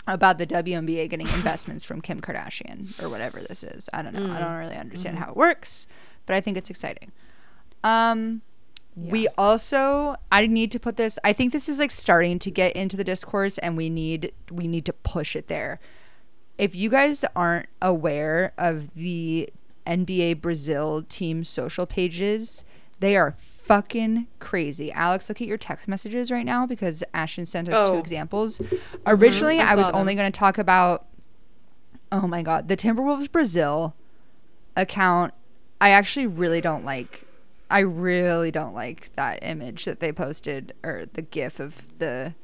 about the WNBA getting investments from Kim Kardashian or whatever this is. I don't know. I Mm. don't really understand Mm-hmm. how it works, but I think it's exciting. Um, we also I need to put this. I think this is like starting to get into the discourse, and we need we need to push it there. If you guys aren't aware of the NBA Brazil team social pages, they are fucking crazy. Alex, look at your text messages right now because Ashton sent us two oh. examples. Mm-hmm. Originally, I I, was them. only going to talk about oh my god, the Timberwolves Brazil account. I actually really don't like. I really don't like that image that they posted or the gif of the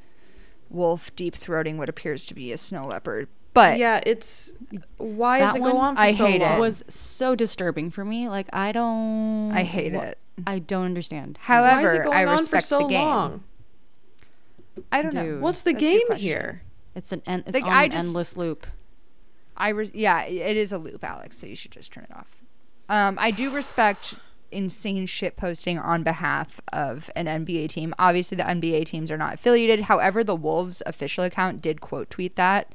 wolf deep throating what appears to be a snow leopard. But yeah, it's why does it go on for I so hate it. was so disturbing for me. Like I don't. I hate wha- it. I don't understand. However, why is it going I on for respect so the game. long? I don't know. What's the That's a good game here? It's an en- it's Like, on I an just- endless loop. I res- yeah, it is a loop, Alex. So you should just turn it off. Um, I do respect insane shit posting on behalf of an NBA team. Obviously, the NBA teams are not affiliated. However, the Wolves official account did quote tweet that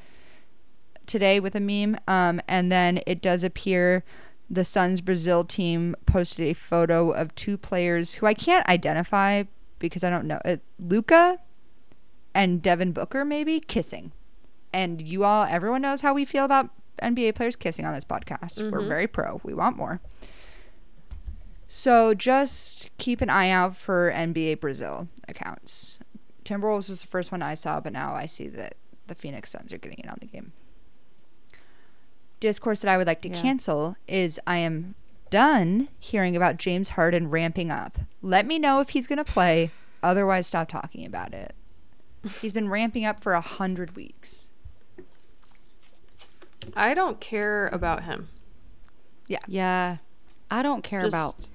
today with a meme. Um, and then it does appear the Suns Brazil team posted a photo of two players who I can't identify because I don't know. Uh, Luka and Devin Booker maybe kissing. And you all, everyone knows how we feel about NBA players kissing on this podcast. We're Mhm. very pro. We want more. So just keep an eye out for NBA Brazil accounts. Timberwolves was the first one I saw, but now I see that the Phoenix Suns are getting in on the game. Discourse that I would like to Yeah. cancel is I am done hearing about James Harden ramping up. Let me know if he's going to play. Otherwise, stop talking about it. He's been ramping up for a hundred weeks. I don't care about him. Yeah, Yeah. I don't care about Just-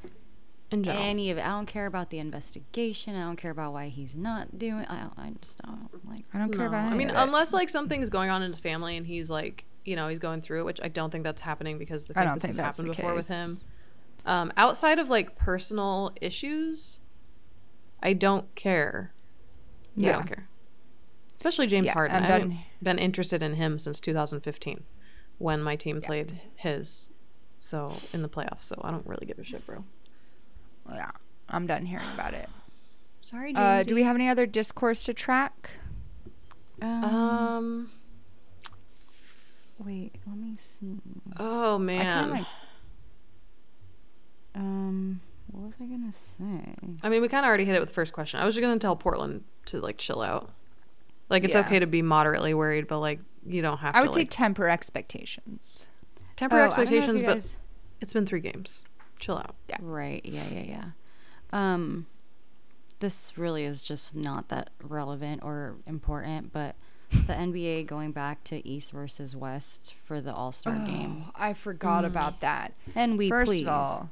In any of it. I don't care about the investigation. I don't care about why he's not doing. I, don't- I just don't like. I don't care No, about any I mean, of it. unless like something's going on in his family and he's like, you know, he's going through it, which I don't think that's happening because I I think don't this think has that's happened the before with him. Um, outside of like personal issues, I don't care. I Yeah. don't care. Especially James Yeah, Harden. I'm I haven't been interested in him since 2015 when my team played his. So in the playoffs, so I don't really give a shit, bro. Yeah, I'm done hearing about it. Sorry, Uh, James. do we have any other discourse to track? Um, Um. Wait, let me see. Oh I man. kind of like. Um, what was I gonna say? I mean, we kind of already hit it with the first question. I was just gonna tell Portland to like chill out. Like it's Yeah. okay to be moderately worried, but like you don't have to I to. would say like, temper expectations. temper Oh, I don't know if expectations, you but it's been three games. Chill out. Yeah. Right. Yeah. Yeah. Yeah. Um, this really is just not that relevant or important, but the NBA going back to East versus West for the All Star oh, game, Oh, I forgot mm. about that. and we First please, of all,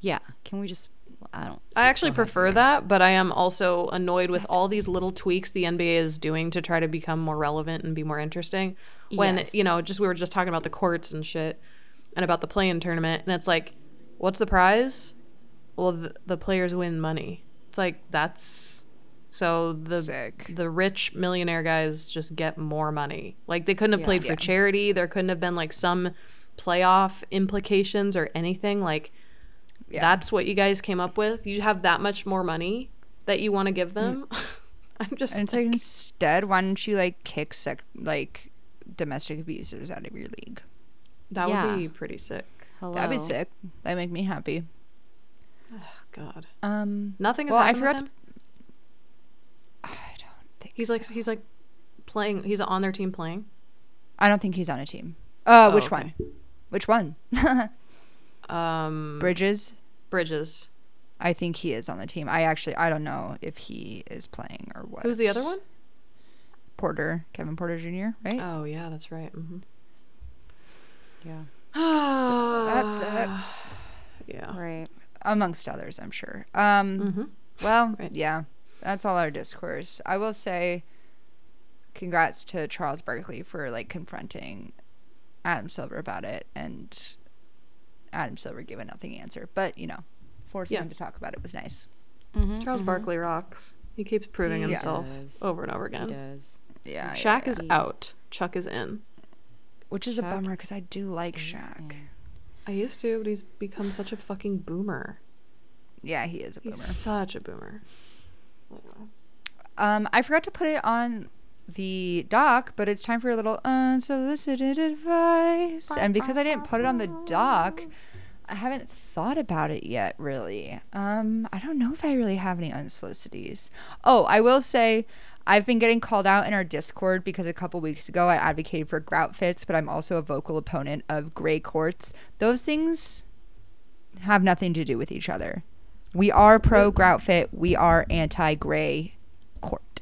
yeah. Can we just? I don't. I actually prefer that, but I am also annoyed with all these little tweaks the NBA is doing to try to become more relevant and be more interesting. When Yes. you know, just we were just talking about the courts and shit, and about the play-in tournament, and it's like, what's the prize? Well, the, the players win money. It's like that's so the Sick. the rich millionaire guys just get more money. Like they couldn't have Yeah. played for Yeah. charity. There couldn't have been like some playoff implications or anything. Like yeah. that's what you guys came up with. You have that much more money that you want to give them. I'm just and it's like instead, why don't you like kick sec- like domestic abusers out of your league? that Yeah. would be pretty sick. Hello. That'd be sick. That'd make me happy. Oh, God, Um, nothing has Well, I happened with forgot him. I don't think He's like so. he's like playing. He's on their team playing. I don't think he's on a team. Uh, Oh, which okay. one? Which one? Um, Bridges. Bridges. I think he is on the team. I actually I don't know if he is playing or what. Who's the other one? Porter, Kevin Porter Jr. Right? Oh yeah, that's right. hmm Yeah. that sucks. Yeah. Right. Amongst others, I'm sure. Um, Mm-hmm. well, Right. yeah, that's all our discourse. I will say, congrats to Charles Barkley for like confronting Adam Silver about it, and Adam Silver gave a nothing answer. But you know, forcing Yeah. him to talk about it was nice. Mm-hmm, Charles Barkley rocks. He keeps proving He himself does. over and over He again. does. Yeah, Shaq yeah, is yeah. out. Chuck is in. which is a bummer because I do like is Shaq. in. I used to, but he's become such a fucking boomer. Yeah, he is a He's boomer. such a boomer. Um, I forgot to put it on the doc, but it's time for a little unsolicited advice. And because I didn't put it on the doc, I haven't thought about it yet, really. Um, I don't know if I really have any unsolicities. Oh, I will say I've been getting called out in our Discord because a couple weeks ago I advocated for grout fits, but I'm also a vocal opponent of gray courts. Those things have nothing to do with each other. We are pro grout fit, we are anti gray court.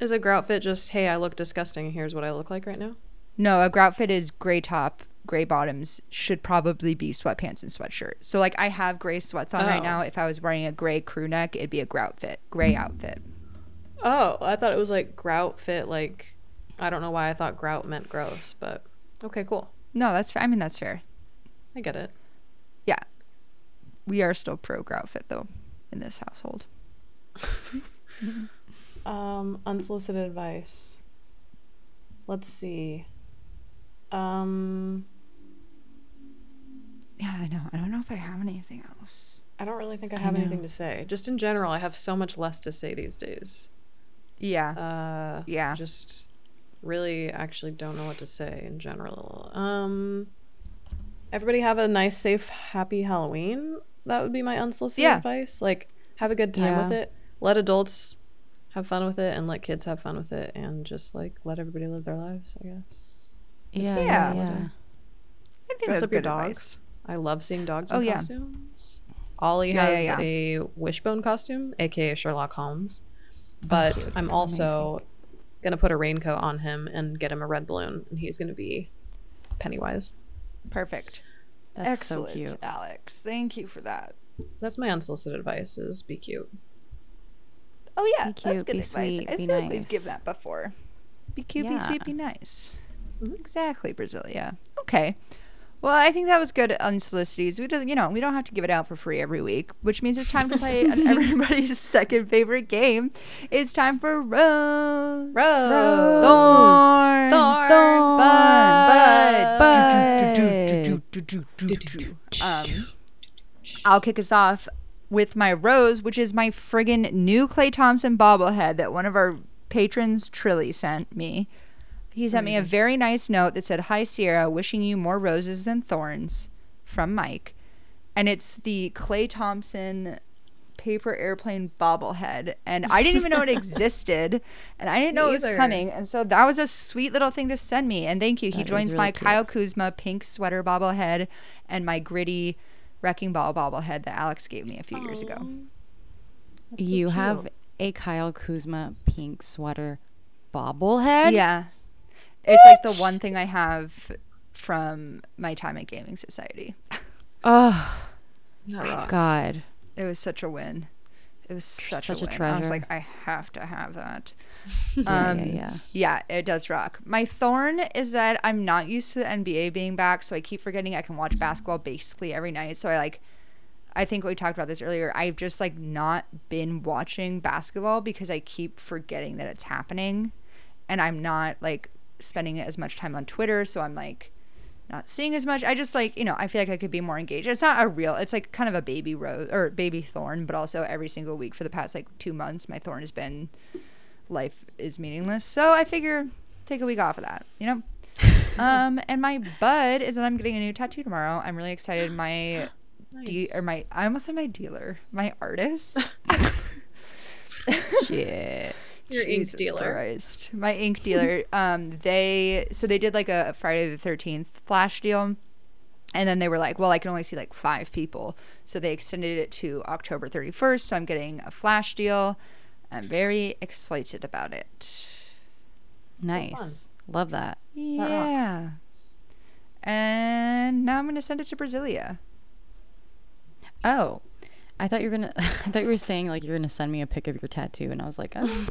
Is a grout fit just, hey, I look disgusting. Here's what I look like right now? No, a grout fit is gray top, gray bottoms, should probably be sweatpants and sweatshirt. So like I have gray sweats on right Oh. now. If I was wearing a gray crew neck, it'd be a grout fit, gray outfit. Oh, I thought it was like grout fit. Like, I don't know why I thought grout meant gross, but okay, cool. No, that's fair. I mean that's fair. I get it. We are still pro grout fit though in this household. Um, unsolicited advice. Let's see. Um, Yeah, I know. I don't know if I have anything else. I don't really think I I have know. anything to say. Just in general, I have so much less to say these days. Yeah. Uh, Yeah. Just really actually don't know what to say in general. Um, everybody have a nice, safe, happy Halloween. That would be my unsolicited Yeah. advice. Like, have a good time with it. Let adults have fun with it and let kids have fun with it and just like let everybody live their lives, I guess. Yeah. Yeah. Yeah. yeah. I think Dress that's up your dogs. advice. I love seeing dogs Oh, in yeah. costumes. Ollie Yeah, yeah, has yeah. a wishbone costume, aka Sherlock Holmes. Oh, but cute. I'm also gonna put a raincoat on him and get him a red balloon, and he's gonna be Pennywise. Perfect. That's Excellent, so cute. Alex. Thank you for that. That's my unsolicited advice: is be cute. Oh yeah, Be that's cute, good be advice. sweet, I be feel like we've given that before. Be cute, be sweet, be nice. Mhm. Exactly, Brazilia. Okay. Well, I think that was good unsolicited. We doesn't, you know, we don't have to give it out for free every week, which means it's time to play everybody's second favorite game. It's time for Rose, Rose. Thorn, Thorn. Bud, Bud. Um, I'll kick us off with my rose, which is my friggin' new Klay Thompson bobblehead that one of our patrons, Trilly, sent me. He sent me a very nice note that said, Hi, Ciara, wishing you more roses than thorns from Mike. And it's the Klay Thompson paper airplane bobblehead. And I didn't even know it existed. And I didn't know it was coming. And so that was a sweet little thing to send me. And thank you. He That is joins really my cute. Kyle Kuzma pink sweater bobblehead and my gritty wrecking ball bobblehead that Alex gave me a few years ago. So you cute. have a Kyle Kuzma pink sweater bobblehead. Yeah. It's like the one thing I have from my time at Gaming Society. Oh That rocks. God. It was such a win. It was such, Such a a win. I was like, I have to have that. Yeah, Um, yeah, yeah. Yeah, it does rock. My thorn is that I'm not used to the NBA being back, so I keep forgetting I can watch basketball basically every night. So I like, I think we talked about this earlier. I've just like not been watching basketball because I keep forgetting that it's happening, and I'm not like spending as much time on Twitter. So I'm like not seeing as much. I just like, you know, I feel like I could be more engaged. It's not a real, it's like kind of a baby rose or baby thorn, but also every single week for the past like two months, my thorn has been life is meaningless. So I figure take a week off of that, you know? um, and my bud is that I'm getting a new tattoo tomorrow. I'm really excited. My de- or my I almost said my dealer, my artist. Shit. Your ink Jesus dealer. Christ. My ink dealer. um, they so they did like a Friday the Thirteenth flash deal, and then they were like, "Well, I can only see like five people," so they extended it to October thirty first. So I'm getting a flash deal. I'm very excited about it. Nice. fun. Love that. rocks. Yeah. And now I'm gonna send it to Brazilia. Oh. I thought you were gonna I thought you were saying like you're gonna send me a pic of your tattoo and I was like, oh.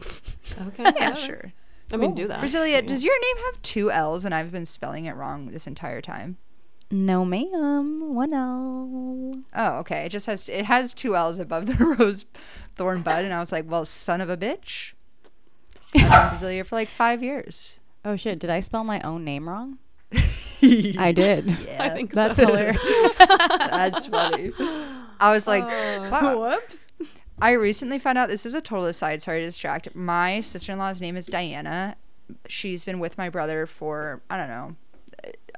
Okay. Yeah, sure. I mean, do that. Brazilia, does your name have two L's and I've been spelling it wrong this entire time? No ma'am. One L. Oh, okay. It just has it has two L's above the rose thorn bud, and I was like, well, son of a bitch. I've known Brazilia for like five years. Oh shit, did I spell my own name wrong? I did. Yeah, I think That's so. hilarious. that's funny. I was like, oh. wow. Whoops. I recently found out this is a total aside. Sorry to distract. My sister in law's name is Diana. She's been with my brother for I don't know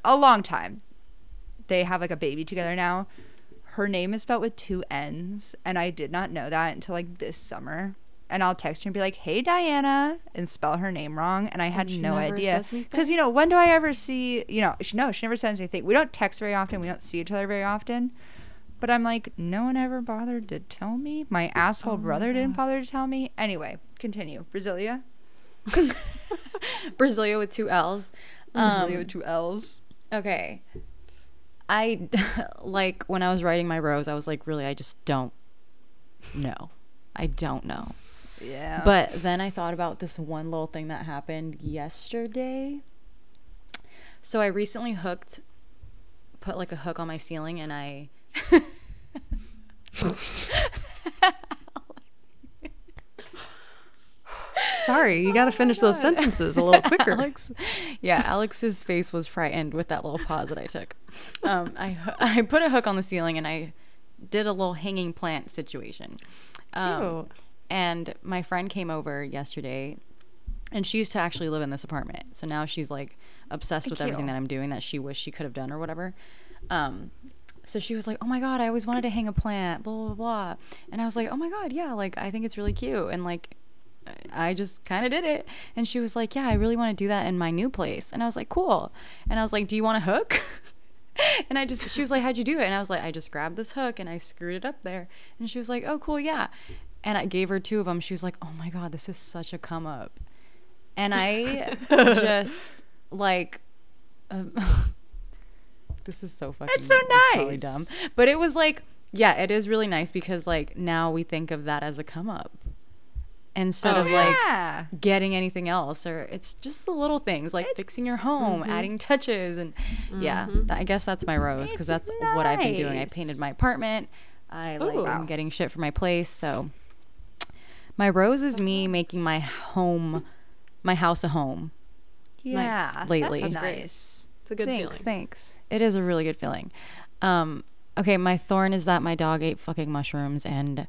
a long time. They have like a baby together now. Her name is spelled with two N's, and I did not know that until like this summer. And I'll text her and be like, "Hey, Diana," and spell her name wrong, and I had she no idea. Because you know, when do I ever see? You know, she, no, she never says anything. We don't text very often. We don't see each other very often. But I'm like, no one ever bothered to tell me. My asshole brother didn't bother to tell me. Anyway, continue. Brazilia. Brazilia with two L's. Brazilia Um, with two L's. Okay. I like when I was writing my rose, I was like, really, I just don't know. I don't know. Yeah. But then I thought about this one little thing that happened yesterday. So I recently hooked, put like a hook on my ceiling, and I. Sorry, you got to finish those sentences a little quicker. Alex, yeah, Alex's face was frightened with that little pause that I took. Um, I I put a hook on the ceiling and I did a little hanging plant situation. Um, and my friend came over yesterday, and she used to actually live in this apartment. So now she's like obsessed with everything that I'm doing that she wished she could have done or whatever. Um, so she was like, "Oh my god, I always wanted to hang a plant." Blah blah blah. And I was like, "Oh my god, yeah, like I think it's really cute." And like I just kind of did it. And she was like, Yeah, I really want to do that in my new place. And I was like, Cool. And I was like, Do you want a hook? and I just, she was like, How'd you do it? And I was like, I just grabbed this hook and I screwed it up there. And she was like, Oh, cool. Yeah. And I gave her two of them. She was like, Oh my God, this is such a come up. And I just like, um, this is so fucking It's so nice. probably nice. dumb. But it was like, Yeah, it is really nice because like now we think of that as a come up instead Oh, of yeah. like getting anything else or it's just the little things like fixing your home, Mm-hmm. adding touches and yeah, th- I guess that's my rose because that's what I've been doing. I painted my apartment. I like Ooh. am getting shit for my place, so my rose is me making my home my house a home. yeah. Lately. That's That's nice. It's a good thanks, feeling. thanks. It is a really good feeling. Um, okay, my thorn is that my dog ate fucking mushrooms, and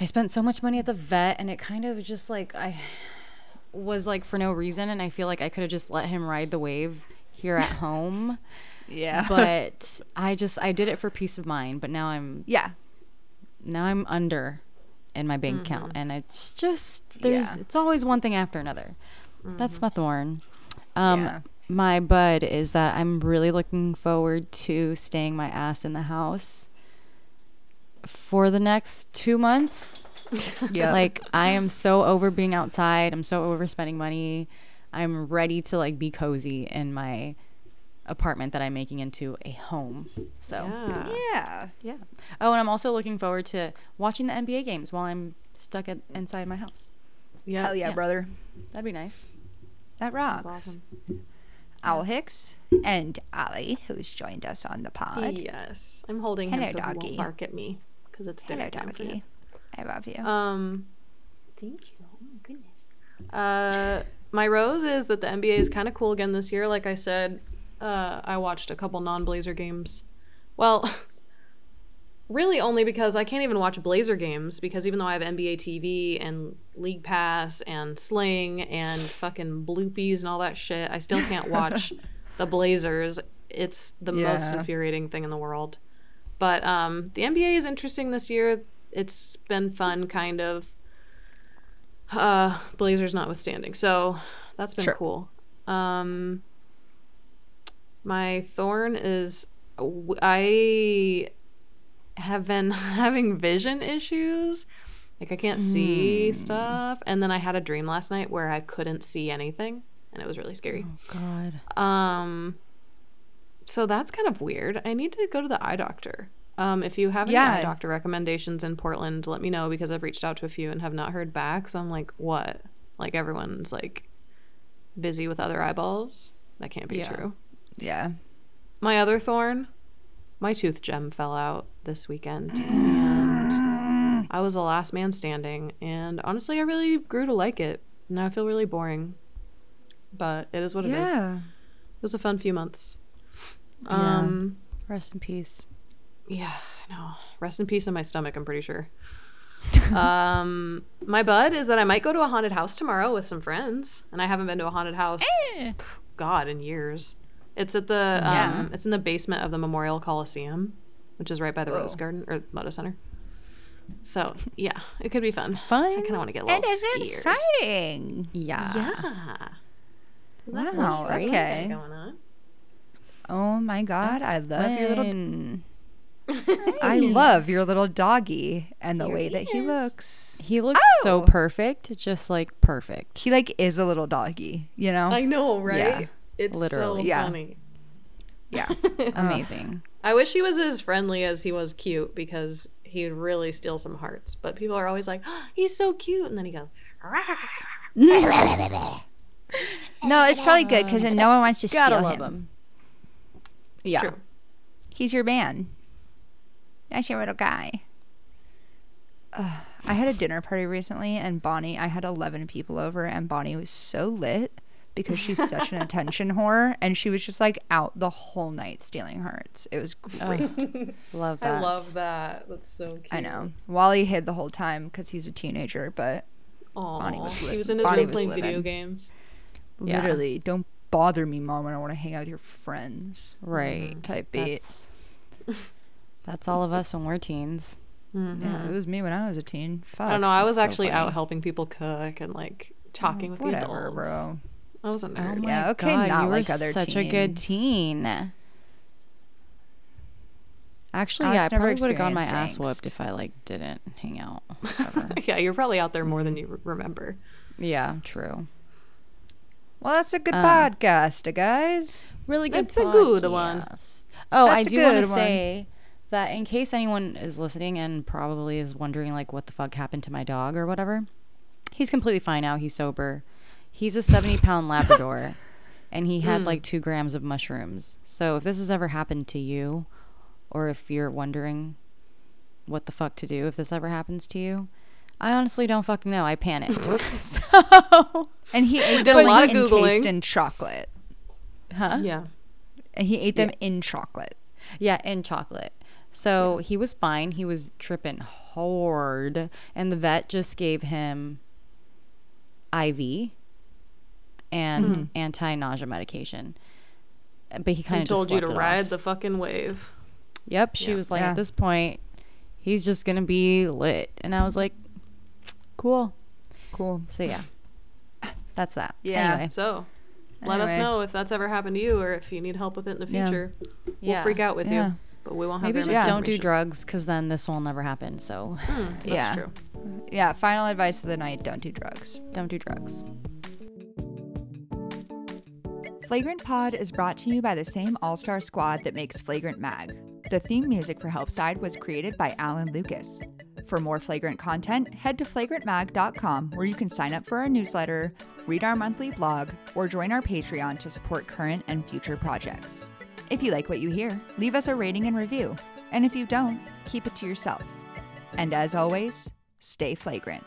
I spent so much money at the vet, and it kind of just like I was like for no reason, and I feel like I could have just let him ride the wave here at home, Yeah. but I just I did it for peace of mind. But now I'm yeah. now I'm under in my bank account, and it's just there's Yeah. it's always one thing after another. That's my thorn. Um, Yeah. My bud is that I'm really looking forward to staying my ass in the house for the next two months. Yeah. Like I am so over being outside. I'm so over spending money. I'm ready to like be cozy in my apartment that I'm making into a home. So Yeah. yeah. yeah. Oh, and I'm also looking forward to watching the NBA games while I'm stuck at, inside my house. Yeah. Hell yeah, Yeah. brother. That'd be nice. That rocks. That's awesome. Owl Hicks and Ollie, who's joined us on the pod. Yes. I'm holding Hello, him so he doggy. won't bark at me because it's dinner Hello, time for him. doggy. I love you. Um, thank you. Oh my goodness. Uh, my rose is that the NBA is kind of cool again this year. Like I said, uh, I watched a couple non-Blazer games. Well, really only because I can't even watch Blazer games because even though I have NBA TV and League Pass and Sling and fucking bloopies and all that shit, I still can't watch the Blazers. It's the most infuriating thing in the world. But um, the NBA is interesting this year. It's been fun, kind of. Uh, Blazers notwithstanding, so that's been Sure. cool. Um, my thorn is I have been having vision issues. Like I can't see stuff, and then I had a dream last night where I couldn't see anything, and it was really scary. God. Um, so that's kind of weird. I need to go to the eye doctor. Um, if you have any Yeah. eye doctor recommendations in Portland, let me know because I've reached out to a few and have not heard back. So I'm like, what? Like everyone's like busy with other eyeballs. That can't be Yeah. true. yeah. My other thorn, my tooth gem fell out this weekend, and I was the last man standing. And honestly, I really grew to like it. Now I feel really boring, but it is what it is. Yeah. It was a fun few months. Yeah. Um, Rest in peace. yeah, I know. Rest in peace in my stomach, I'm pretty sure. um, my bud is that I might go to a haunted house tomorrow with some friends, and I haven't been to a haunted house, Eh. God, in years. It's at the um, it's in the basement of the Memorial Coliseum, which is right by the Whoa. Rose Garden or Moda Center. So yeah, it could be fun. Fun. I kind of want to get a little It is scared. exciting. Yeah. Yeah. So that's Wow, what okay. going on. Oh my god, I love your little Fun. I love your little doggy and the Here way he that he looks. He looks so Oh! perfect, just like perfect. He like is a little doggy, you know? I know, right? Yeah. It's Literally. so Yeah. funny. yeah. Uh, Amazing. I wish he was as friendly as he was cute because he'd really steal some hearts. But people are always like, oh, he's so cute. And then he goes, No, it's probably good because then no one wants to Gotta steal love him. him. Yeah. True. He's your man. That's your little guy. Ugh, I had a dinner party recently, and Bonnie, I had 11 people over, and Bonnie was so lit because she's such an attention whore, and she was just like out the whole night stealing hearts. It was great. Love that. I love that. That's so cute. I know. Wally hid the whole time because he's a teenager, but Aw, Bonnie was he was in his Bonnie room was playing video living. games. Yeah. literally, don't bother me, mom. When I don't want to hang out with your friends. Right. Mm-hmm. Type beat. That's, that's all of us when we're teens. Mm-hmm. Yeah, it was me when I was a teen. Fuck. I don't know. I was so actually out helping people cook and like talking oh, with the Whatever, adults. bro. I was a Oh nerd. my Yeah, okay, God, not you were like other such a good teens. teen. Actually, Alex yeah, I never probably would have gotten my ass whooped if I like didn't hang out. yeah, you're probably out there more than you re- remember. yeah, true. Well, that's a good Um, podcast, guys. Really good. That's a good one. podcast. Oh, I That's a do want to say that in case anyone is listening and probably is wondering like what the fuck happened to my dog or whatever, he's completely fine now. He's sober. He's a 70 pound Labrador and he had hmm. like two grams of mushrooms. So if this has ever happened to you, or if you're wondering what the fuck to do if this ever happens to you, I honestly don't fucking know. I panicked. so, And he ate did a them lot of encased Googling. in chocolate. huh? Yeah. And he ate them in chocolate. Yeah, in chocolate. So he was fine. He was tripping hard, and the vet just gave him IV and anti-nausea medication. But he kind of told you to ride the fucking wave. Yep, she Yeah. was like, Yeah. at this point, he's just gonna be lit, and I was like, cool. Cool. So yeah, that's that. Yeah. Anyway, So let us know if that's ever happened to you or if you need help with it in the Yeah. future. We'll Yeah. freak out with Yeah. you, but we won't have maybe just don't do drugs, because then this will never happen. So Hmm, that's Yeah. true. Yeah, final advice of the night don't do drugs. don't do drugs. Flagrant Pod is brought to you by the same all star squad that makes Flagrant Mag. The theme music for Helpside was created by Alan Lucas. For more flagrant content, head to flagrantmag.com where you can sign up for our newsletter, read our monthly blog, or join our Patreon to support current and future projects. If you like what you hear, leave us a rating and review. And if you don't, keep it to yourself. And as always, stay flagrant.